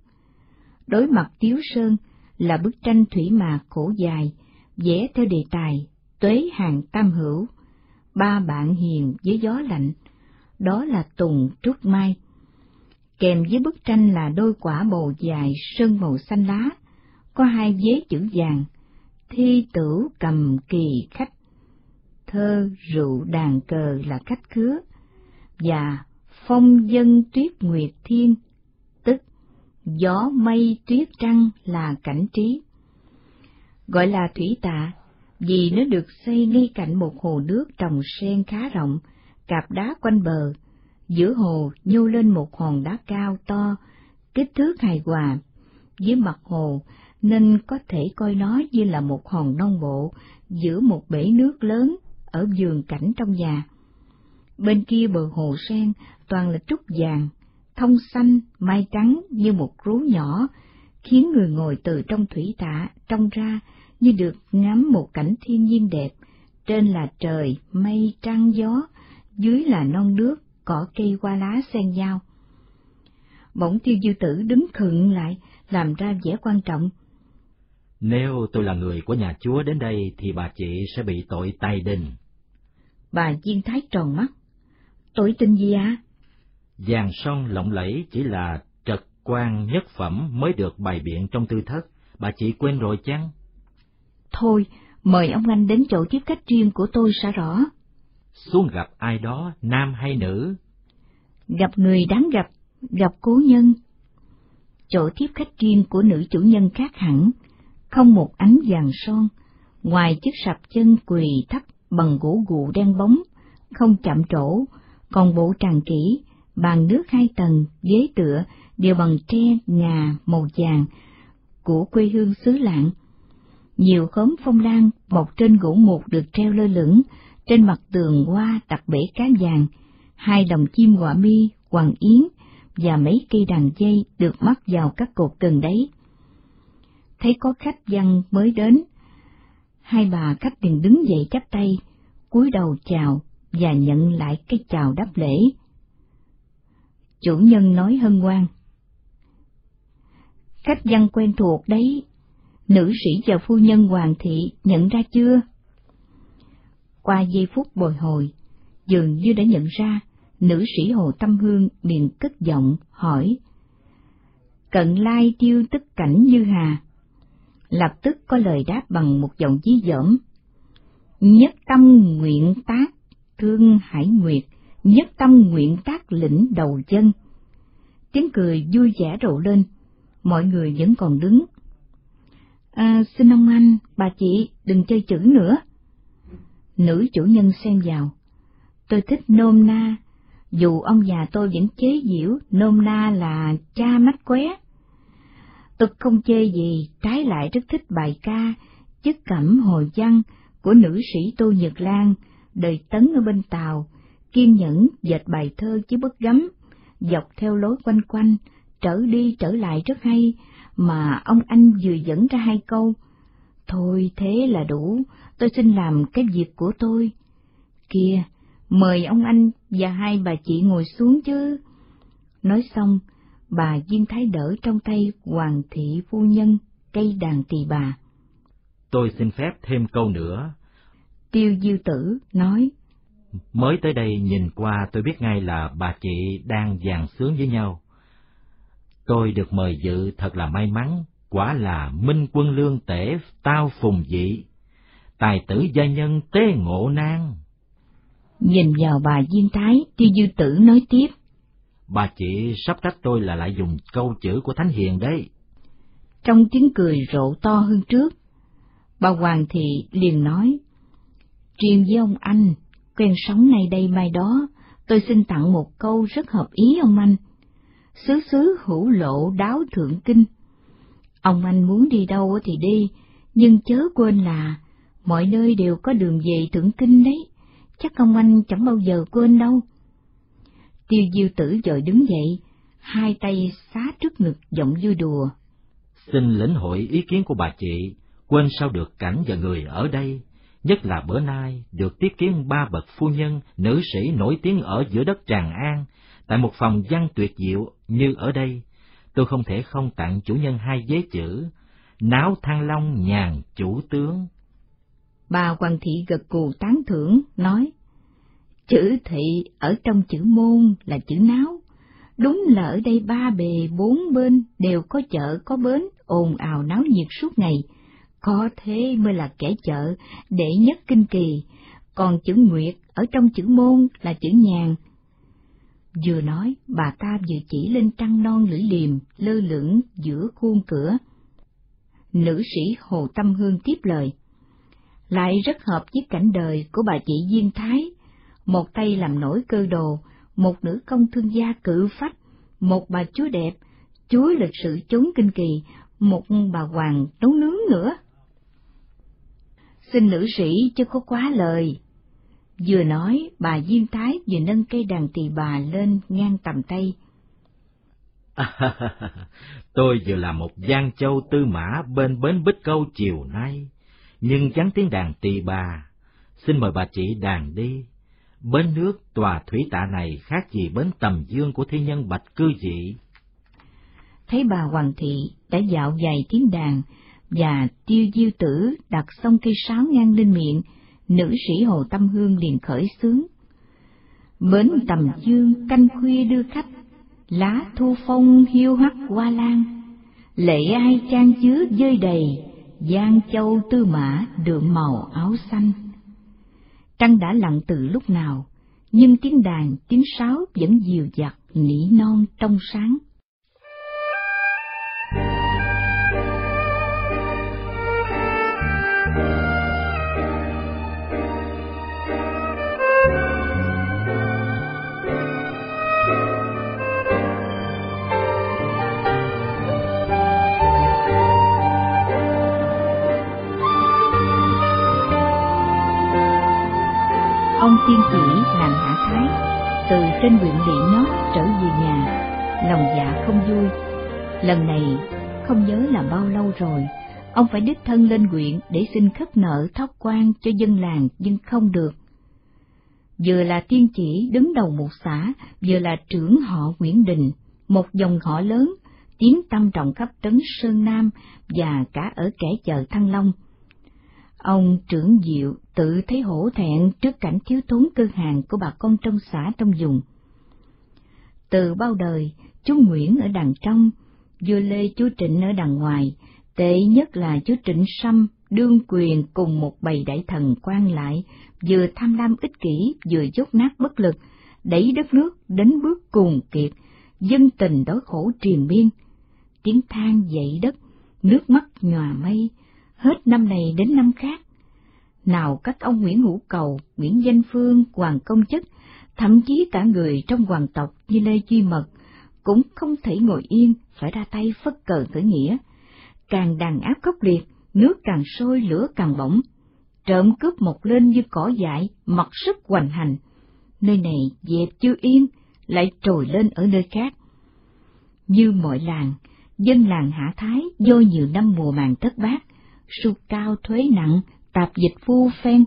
Đối mặt tiếu sơn là bức tranh thủy mạc khổ dài, vẽ theo đề tài tuế hàng tam hữu, ba bạn hiền với gió lạnh, đó là tùng trúc mai. Kèm với bức tranh là đôi quả bầu dài sơn màu xanh lá, có hai vế chữ vàng, thi tử cầm kỳ khách, thơ rượu đàn cờ là khách khứa, và phong dân tuyết nguyệt thiên, gió mây tuyết trăng là cảnh trí. Gọi là thủy tạ vì nó được xây ngay cạnh một hồ nước trồng sen khá rộng, cạp đá quanh bờ, giữa hồ nhô lên một hòn đá cao to, kích thước hài hòa, dưới mặt hồ nên có thể coi nó như là một hòn non bộ giữa một bể nước lớn ở vườn cảnh trong nhà. Bên kia bờ hồ sen toàn là trúc vàng, thông xanh, mai trắng như một rú nhỏ, khiến người ngồi từ trong thủy tạ trông ra như được ngắm một cảnh thiên nhiên đẹp, trên là trời, mây, trăng, gió, dưới là non nước, cỏ cây hoa lá xen nhau. Bỗng tiêu dư tử đứng khựng lại, làm ra vẻ quan trọng. Nếu tôi là người của nhà chúa đến đây thì bà chị sẽ bị tội tay đình. Bà viên thái tròn mắt. Tội tình gì ạ? À? Vàng son lộng lẫy chỉ là trật quan nhất phẩm mới được bày biện trong tư thất, bà chị quên rồi chăng? Thôi, mời ông anh đến chỗ tiếp khách riêng của tôi sẽ rõ. Xuống gặp ai đó, nam hay nữ? Gặp người đáng gặp, gặp cố nhân. Chỗ tiếp khách riêng của nữ chủ nhân khác hẳn, không một ánh vàng son, ngoài chiếc sạp chân quỳ thấp bằng gỗ gù đen bóng, không chạm trổ, còn bộ tràng kỹ, bàn nước hai tầng, ghế tựa đều bằng tre ngà màu vàng của quê hương xứ lạng. Nhiều khóm phong lan mọc trên gỗ mục được treo lơ lửng, trên mặt tường hoa đặt bể cá vàng, hai đồng chim quả mi, hoàng yến và mấy cây đàn dây được mắc vào các cột gần đấy. Thấy có khách văn mới đến, hai bà khách liền đứng dậy chắp tay, cúi đầu chào và nhận lại cái chào đáp lễ. Chủ nhân nói hân hoan. Cách văn quen thuộc đấy, nữ sĩ và phu nhân hoàng thị nhận ra chưa? Qua giây phút bồi hồi, dường như đã nhận ra, nữ sĩ Hồ Tâm Hương liền cất giọng hỏi. Cận lai tiêu tức cảnh như hà. Lập tức có lời đáp bằng một giọng dí dỏm. Nhất tâm nguyện tác, thương hải nguyệt, nhất tâm nguyện tác lĩnh đầu chân. Tiếng cười vui vẻ rộ lên, mọi người vẫn còn đứng. À, xin ông anh, bà chị, đừng chơi chữ nữa. Nữ chủ nhân xem vào. Tôi thích nôm na, dù ông già tôi vẫn chế giễu nôm na là cha mắt qué. Tôi không chê gì, trái lại rất thích bài ca, chức cẩm hồi văn của nữ sĩ Tô Nhật Lan, đời tấn ở bên Tàu, kiên nhẫn dệt bài thơ chứ bất gấm, dọc theo lối quanh quanh, trở đi trở lại rất hay, mà ông anh vừa dẫn ra hai câu. Thôi thế là đủ, tôi xin làm cái việc của tôi. Kìa, mời ông anh và hai bà chị ngồi xuống chứ. Nói xong, bà Diên Thái đỡ trong tay Hoàng thị phu nhân cây đàn tỳ bà. Tôi xin phép thêm câu nữa. Tiêu Diêu Tử nói. Mới tới đây nhìn qua tôi biết ngay là bà chị đang dàn sướng với nhau. Tôi được mời dự thật là may mắn, quả là minh quân lương tể tao phùng dị, tài tử gia nhân tế ngộ nan. Nhìn vào bà Diên Thái, Tiêu Dư Tử nói tiếp. Bà chị sắp trách tôi là lại dùng câu chữ của Thánh Hiền đấy. Trong tiếng cười rộ to hơn trước, bà Hoàng thị liền nói, Riêng với ông anh, quen sống này đây mai đó, tôi xin tặng một câu rất hợp ý ông anh. Xứ xứ hữu lộ đáo thượng kinh. Ông anh muốn đi đâu thì đi, nhưng chớ quên là mọi nơi đều có đường về thượng kinh đấy, chắc ông anh chẳng bao giờ quên đâu. Tiêu diêu tử dội đứng dậy, hai tay xá trước ngực giọng vui đùa. Xin lĩnh hội ý kiến của bà chị, quên sao được cảnh và người ở đây, nhất là bữa nay được tiếp kiến ba bậc phu nhân, nữ sĩ nổi tiếng ở giữa đất Tràng An, tại một phòng văn tuyệt diệu như ở đây, tôi không thể không tặng chủ nhân hai giấy chữ, náo thăng long nhàn chủ tướng. Bà Hoàng thị gật cù tán thưởng, nói, chữ thị ở trong chữ môn là chữ náo, đúng là ở đây ba bề bốn bên đều có chợ có bến, ồn ào náo nhiệt suốt ngày, có thế mới là kẻ chợ, đệ nhất kinh kỳ, còn chữ nguyệt ở trong chữ môn là chữ nhàn. Vừa nói, bà ta vừa chỉ lên trăng non lưỡi liềm, lơ lửng giữa khuôn cửa. Nữ sĩ Hồ Tâm Hương tiếp lời. Lại rất hợp với cảnh đời của bà chị Duyên Thái, một tay làm nổi cơ đồ, một nữ công thương gia cự phách, một bà chúa đẹp, chúa lịch sự chốn kinh kỳ, một bà hoàng nấu nướng nữa xin nữ sĩ chứ có quá lời. Vừa nói, bà Diên Thái vừa nâng cây đàn tỳ bà lên ngang tầm tay. tôi vừa là một giang châu tư mã bên bến Bích Câu chiều nay, nhưng chắn tiếng đàn tỳ bà. Xin mời bà chị đàn đi. Bến nước tòa thủy tạ này khác gì bến tầm dương của thi nhân bạch cư dị. Thấy bà Hoàng thị đã dạo dày tiếng đàn, và tiêu diêu tử đặt xong cây sáo ngang lên miệng, nữ sĩ Hồ Tâm Hương liền khởi sướng. Bến tầm dương canh khuya đưa khách, lá thu phong hiu hắt hoa lan, lệ ai trang chứa dơi đầy, giang châu tư mã đượm màu áo xanh. Trăng đã lặng từ lúc nào, nhưng tiếng đàn, tiếng sáo vẫn dịu dặt, nỉ non trong sáng. Từ nguyện huyện nó trở về nhà lòng dạ không vui lần này không nhớ là bao lâu rồi ông phải đích thân lên huyện để xin khất nợ thóc quan cho dân làng nhưng không được vừa là tiên chỉ đứng đầu một xã, vừa là trưởng họ Nguyễn Đình, một dòng họ lớn, tiếng tâm trọng khắp trấn Sơn Nam và cả ở kẻ chợ Thăng Long. Ông trưởng diệu tự thấy hổ thẹn trước cảnh thiếu thốn cơ hàng của bà con trong xã trong vùng. Từ bao đời, chú Nguyễn ở đằng trong, vua Lê chú Trịnh ở đằng ngoài, tệ nhất là chú Trịnh Sâm đương quyền cùng một bầy đại thần quan lại, vừa tham lam ích kỷ, vừa dốt nát bất lực, đẩy đất nước đến bước cùng kiệt, dân tình đói khổ triền miên. Tiếng than dậy đất, nước mắt nhòa mây, hết năm này đến năm khác. Nào các ông Nguyễn Hữu Cầu, Nguyễn Danh Phương, Hoàng Công chức thậm chí cả người trong hoàng tộc như Lê Duy Mật, cũng không thể ngồi yên, phải ra tay phất cờ khởi nghĩa. Càng đàn áp khốc liệt, nước càng sôi lửa càng bỏng. Trộm cướp một lên như cỏ dại, mặc sức hoành hành. Nơi này dẹp chưa yên, lại trồi lên ở nơi khác. Như mọi làng, dân làng Hạ Thái do nhiều năm mùa màng thất bát, su cao thuế nặng, tạp dịch phu phen,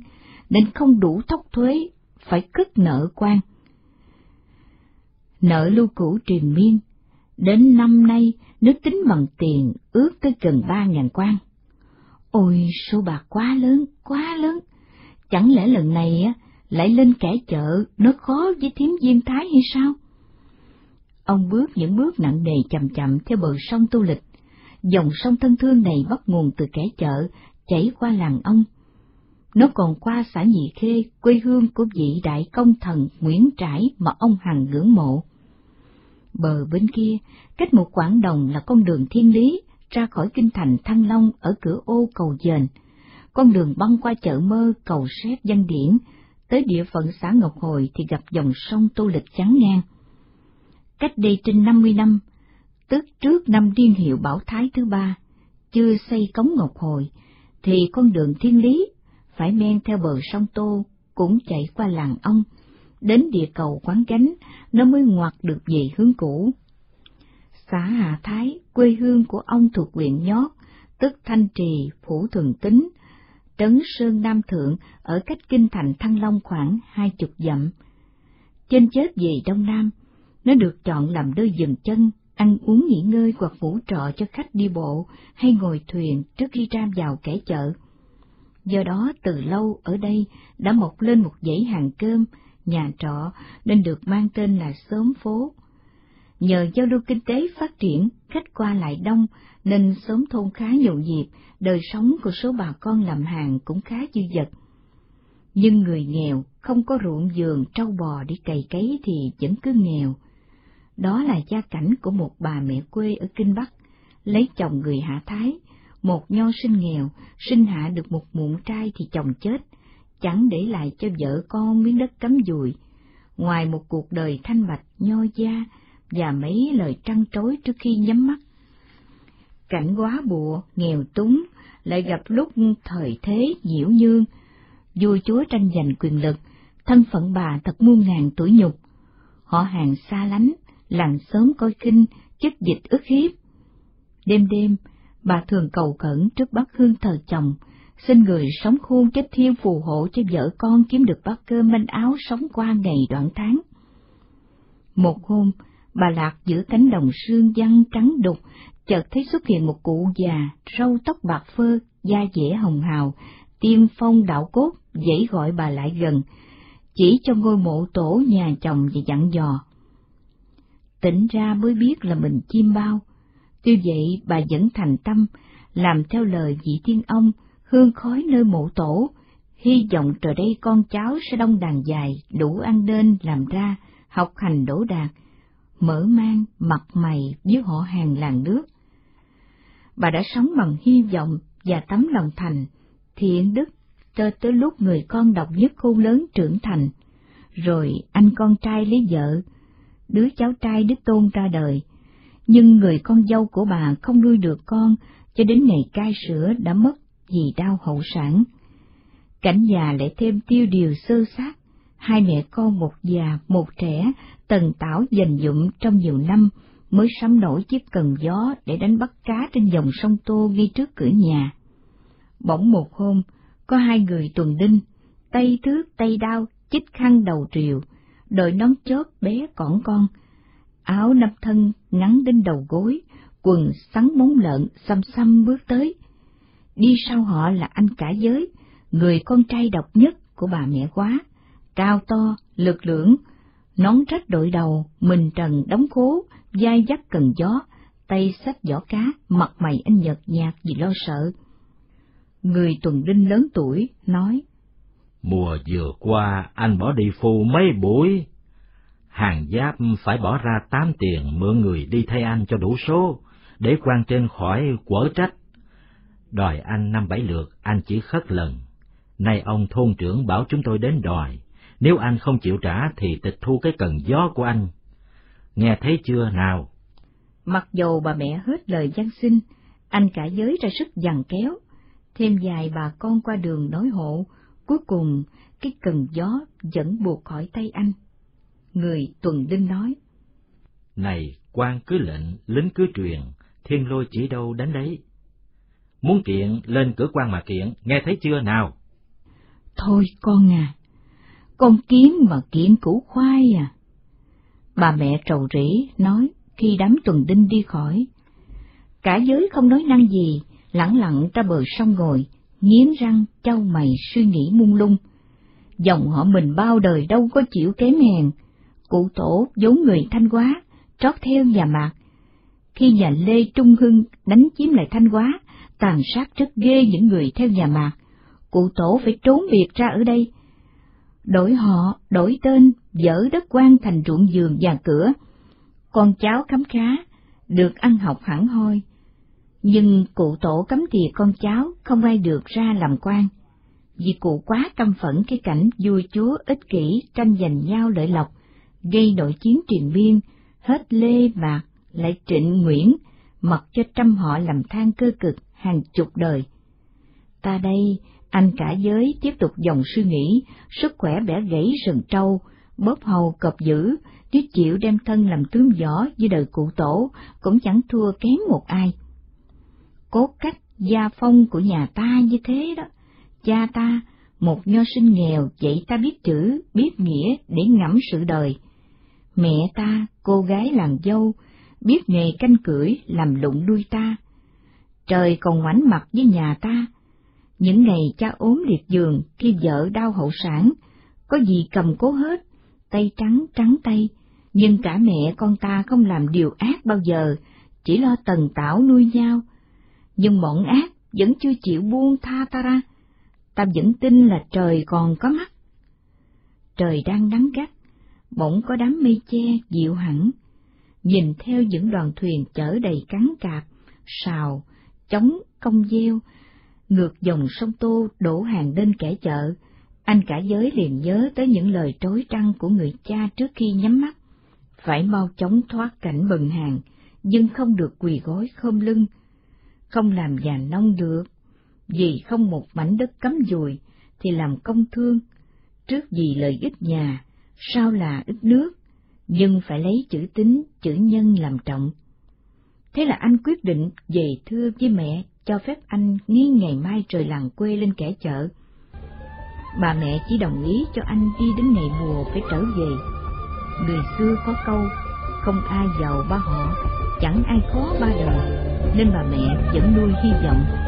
nên không đủ thóc thuế, phải cất nợ quan. Nợ lưu cũ triền miên, đến năm nay nước tính bằng tiền ước tới gần ba ngàn quan. Ôi, số bạc quá lớn, quá lớn, chẳng lẽ lần này á lại lên kẻ chợ nó khó với thiếm diêm thái hay sao? Ông bước những bước nặng nề chậm chậm theo bờ sông tu lịch. Dòng sông thân thương này bắt nguồn từ kẻ chợ, chảy qua làng ông. Nó còn qua xã Nhị Khê, quê hương của vị đại công thần Nguyễn Trãi mà ông hằng ngưỡng mộ. Bờ bên kia, cách một quãng đồng là con đường thiên lý, ra khỏi kinh thành Thăng Long ở cửa ô cầu dền, con đường băng qua chợ mơ cầu xếp văn điển, tới địa phận xã Ngọc Hồi thì gặp dòng sông Tô Lịch chắn ngang. Cách đây trên năm mươi năm, tức trước năm điên hiệu Bảo Thái thứ ba, chưa xây cống Ngọc Hồi, thì con đường thiên lý phải men theo bờ sông Tô cũng chạy qua làng ông, đến địa cầu quán gánh, nó mới ngoặt được về hướng cũ. Xã Hà Thái, quê hương của ông thuộc huyện Nhót, tức Thanh Trì, Phủ Thường Tính, trấn Sơn Nam Thượng ở cách kinh thành Thăng Long khoảng hai chục dặm. Trên chết về Đông Nam, nó được chọn làm nơi dừng chân, ăn uống nghỉ ngơi hoặc vũ trọ cho khách đi bộ hay ngồi thuyền trước khi ra vào kẻ chợ. Do đó từ lâu ở đây đã mọc lên một dãy hàng cơm, nhà trọ nên được mang tên là xóm phố. Nhờ giao lưu kinh tế phát triển, khách qua lại đông nên xóm thôn khá nhộn nhịp, đời sống của số bà con làm hàng cũng khá dư dật. Nhưng người nghèo không có ruộng vườn trâu bò để cày cấy thì vẫn cứ nghèo. Đó là gia cảnh của một bà mẹ quê ở Kinh Bắc, lấy chồng người Hạ Thái, một nho sinh nghèo, sinh hạ được một muộn trai thì chồng chết, chẳng để lại cho vợ con miếng đất cấm dùi, ngoài một cuộc đời thanh bạch nho gia và mấy lời trăn trối trước khi nhắm mắt. Cảnh quá bùa, nghèo túng, lại gặp lúc thời thế nhiễu nhương, vua chúa tranh giành quyền lực, thân phận bà thật muôn ngàn tuổi nhục. Họ hàng xa lánh, làng sớm coi khinh, chức dịch ức hiếp. Đêm đêm, bà thường cầu khẩn trước bát hương thờ chồng, xin người sống khôn chết thiên phù hộ cho vợ con kiếm được bát cơm manh áo sống qua ngày đoạn tháng. Một hôm, bà lạc giữa cánh đồng sương văn trắng đục, chợt thấy xuất hiện một cụ già, râu tóc bạc phơ, da dẻ hồng hào, tiêm phong đạo cốt, dãy gọi bà lại gần, chỉ cho ngôi mộ tổ nhà chồng và dặn dò. Tỉnh ra mới biết là mình chim bao, tuy vậy bà vẫn thành tâm, làm theo lời vị tiên ông, hương khói nơi mộ tổ, hy vọng trời đây con cháu sẽ đông đàn dài, đủ ăn đên làm ra, học hành đỗ đạt, mở mang mặt mày với họ hàng làng nước. Bà đã sống bằng hy vọng và tấm lòng thành, thiện đức, cho tới lúc người con độc nhất khôn lớn trưởng thành, rồi anh con trai lấy vợ, đứa cháu trai đứa tôn ra đời, nhưng người con dâu của bà không nuôi được con cho đến ngày cai sữa đã mất vì đau hậu sản. Cảnh già lại thêm tiêu điều sơ sát, hai mẹ con một già một trẻ tần tảo dành dụng trong nhiều năm mới sắm nổi chiếc cần gió để đánh bắt cá trên dòng sông Tô ngay trước cửa nhà. Bỗng một hôm, có hai người tuần đinh, tay thước tay đao, chích khăn đầu triều, đội nón chớp bé cỏn con, áo nắp thân ngắn đến đầu gối, quần sắn móng lợn xăm xăm bước tới. Đi sau họ là anh cả giới, người con trai độc nhất của bà mẹ quá, cao to, lực lưỡng, nón rách đội đầu, mình trần đóng khố, dai dắt cần gió, tay sách giỏ cá, mặt mày anh nhợt nhạt vì lo sợ. Người tuần đinh lớn tuổi, nói, Mùa vừa qua anh bỏ đi phù mấy buổi, hàng giáp phải bỏ ra tám tiền mượn người đi thay anh cho đủ số, để quan trên khỏi quở trách. Đòi anh năm bảy lượt, anh chỉ khất lần. Nay ông thôn trưởng bảo chúng tôi đến đòi, nếu anh không chịu trả thì tịch thu cái cần gió của anh. Nghe thấy chưa nào? Mặc dầu bà mẹ hết lời gian xin, anh cả giới ra sức dằn kéo, thêm vài bà con qua đường nói hộ, cuối cùng cái cần gió vẫn buộc khỏi tay anh. Người tuần đinh nói. Này, quan cứ lệnh, lính cứ truyền, thiên lôi chỉ đâu đánh đấy. Muốn kiện, lên cửa quan mà kiện, nghe thấy chưa nào? Thôi con à, con kiến mà kiện củ khoai à. Bà mẹ trầu rỉ nói khi đám tuần đinh đi khỏi. Cả giới không nói năng gì, lẳng lặng ra bờ sông ngồi, nghiến răng trao mày suy nghĩ mung lung. Dòng họ mình bao đời đâu có chịu kém hèn, cụ tổ vốn người thanh hóa, trót theo nhà mạc. Khi nhà Lê Trung Hưng đánh chiếm lại thanh hóa, tàn sát rất ghê những người theo nhà mạc, cụ tổ phải trốn biệt ra ở đây. Đổi họ, đổi tên, dỡ đất quan thành ruộng giường và cửa. Con cháu khám khá, được ăn học hẳn hoi. Nhưng cụ tổ cấm tiệt con cháu không ai được ra làm quan, vì cụ quá căm phẫn cái cảnh vua chúa ích kỷ tranh giành nhau lợi lộc, gây nội chiến triền biên, hết Lê Mạc lại Trịnh Nguyễn, mặc cho trăm họ làm than cơ cực hàng chục đời. Ta đây, anh cả giới tiếp tục dòng suy nghĩ, sức khỏe bẻ gãy sừng trâu, bóp hầu cọp dữ, chứ chịu đem thân làm tướng võ với đời cụ tổ, cũng chẳng thua kém một ai. Cốt cách gia phong của nhà ta như thế đó, cha ta, một nho sinh nghèo dạy ta biết chữ, biết nghĩa để ngẫm sự đời. Mẹ ta, cô gái làng dâu, biết nghề canh cưỡi làm lụng đuôi ta. Trời còn ngoảnh mặt với nhà ta. Những ngày cha ốm liệt giường khi vợ đau hậu sản, có gì cầm cố hết, tay trắng trắng tay, nhưng cả mẹ con ta không làm điều ác bao giờ, chỉ lo tần tảo nuôi nhau. Nhưng bọn ác vẫn chưa chịu buông tha ta ra, ta vẫn tin là trời còn có mắt. Trời đang nắng gắt, bỗng có đám mây che dịu hẳn, nhìn theo những đoàn thuyền chở đầy cắn cạp, sào, chống công gieo, ngược dòng sông Tô đổ hàng đến kẻ chợ, anh cả giới liền nhớ tới những lời trối trăng của người cha trước khi nhắm mắt, phải mau chóng thoát cảnh bần hàng, nhưng không được quỳ gối khom lưng, không làm già nông được, vì không một mảnh đất cấm dùi thì làm công thương, trước gì lợi ích nhà, sau là ít nước, nhưng phải lấy chữ tính, chữ nhân làm trọng. Thế là anh quyết định về thưa với mẹ cho phép anh ngay ngày mai trời làng quê lên kẻ chợ. Bà mẹ chỉ đồng ý cho anh đi đến ngày mùa phải trở về. Người xưa có câu, không ai giàu ba họ, chẳng ai khó ba đời, nên bà mẹ vẫn nuôi hy vọng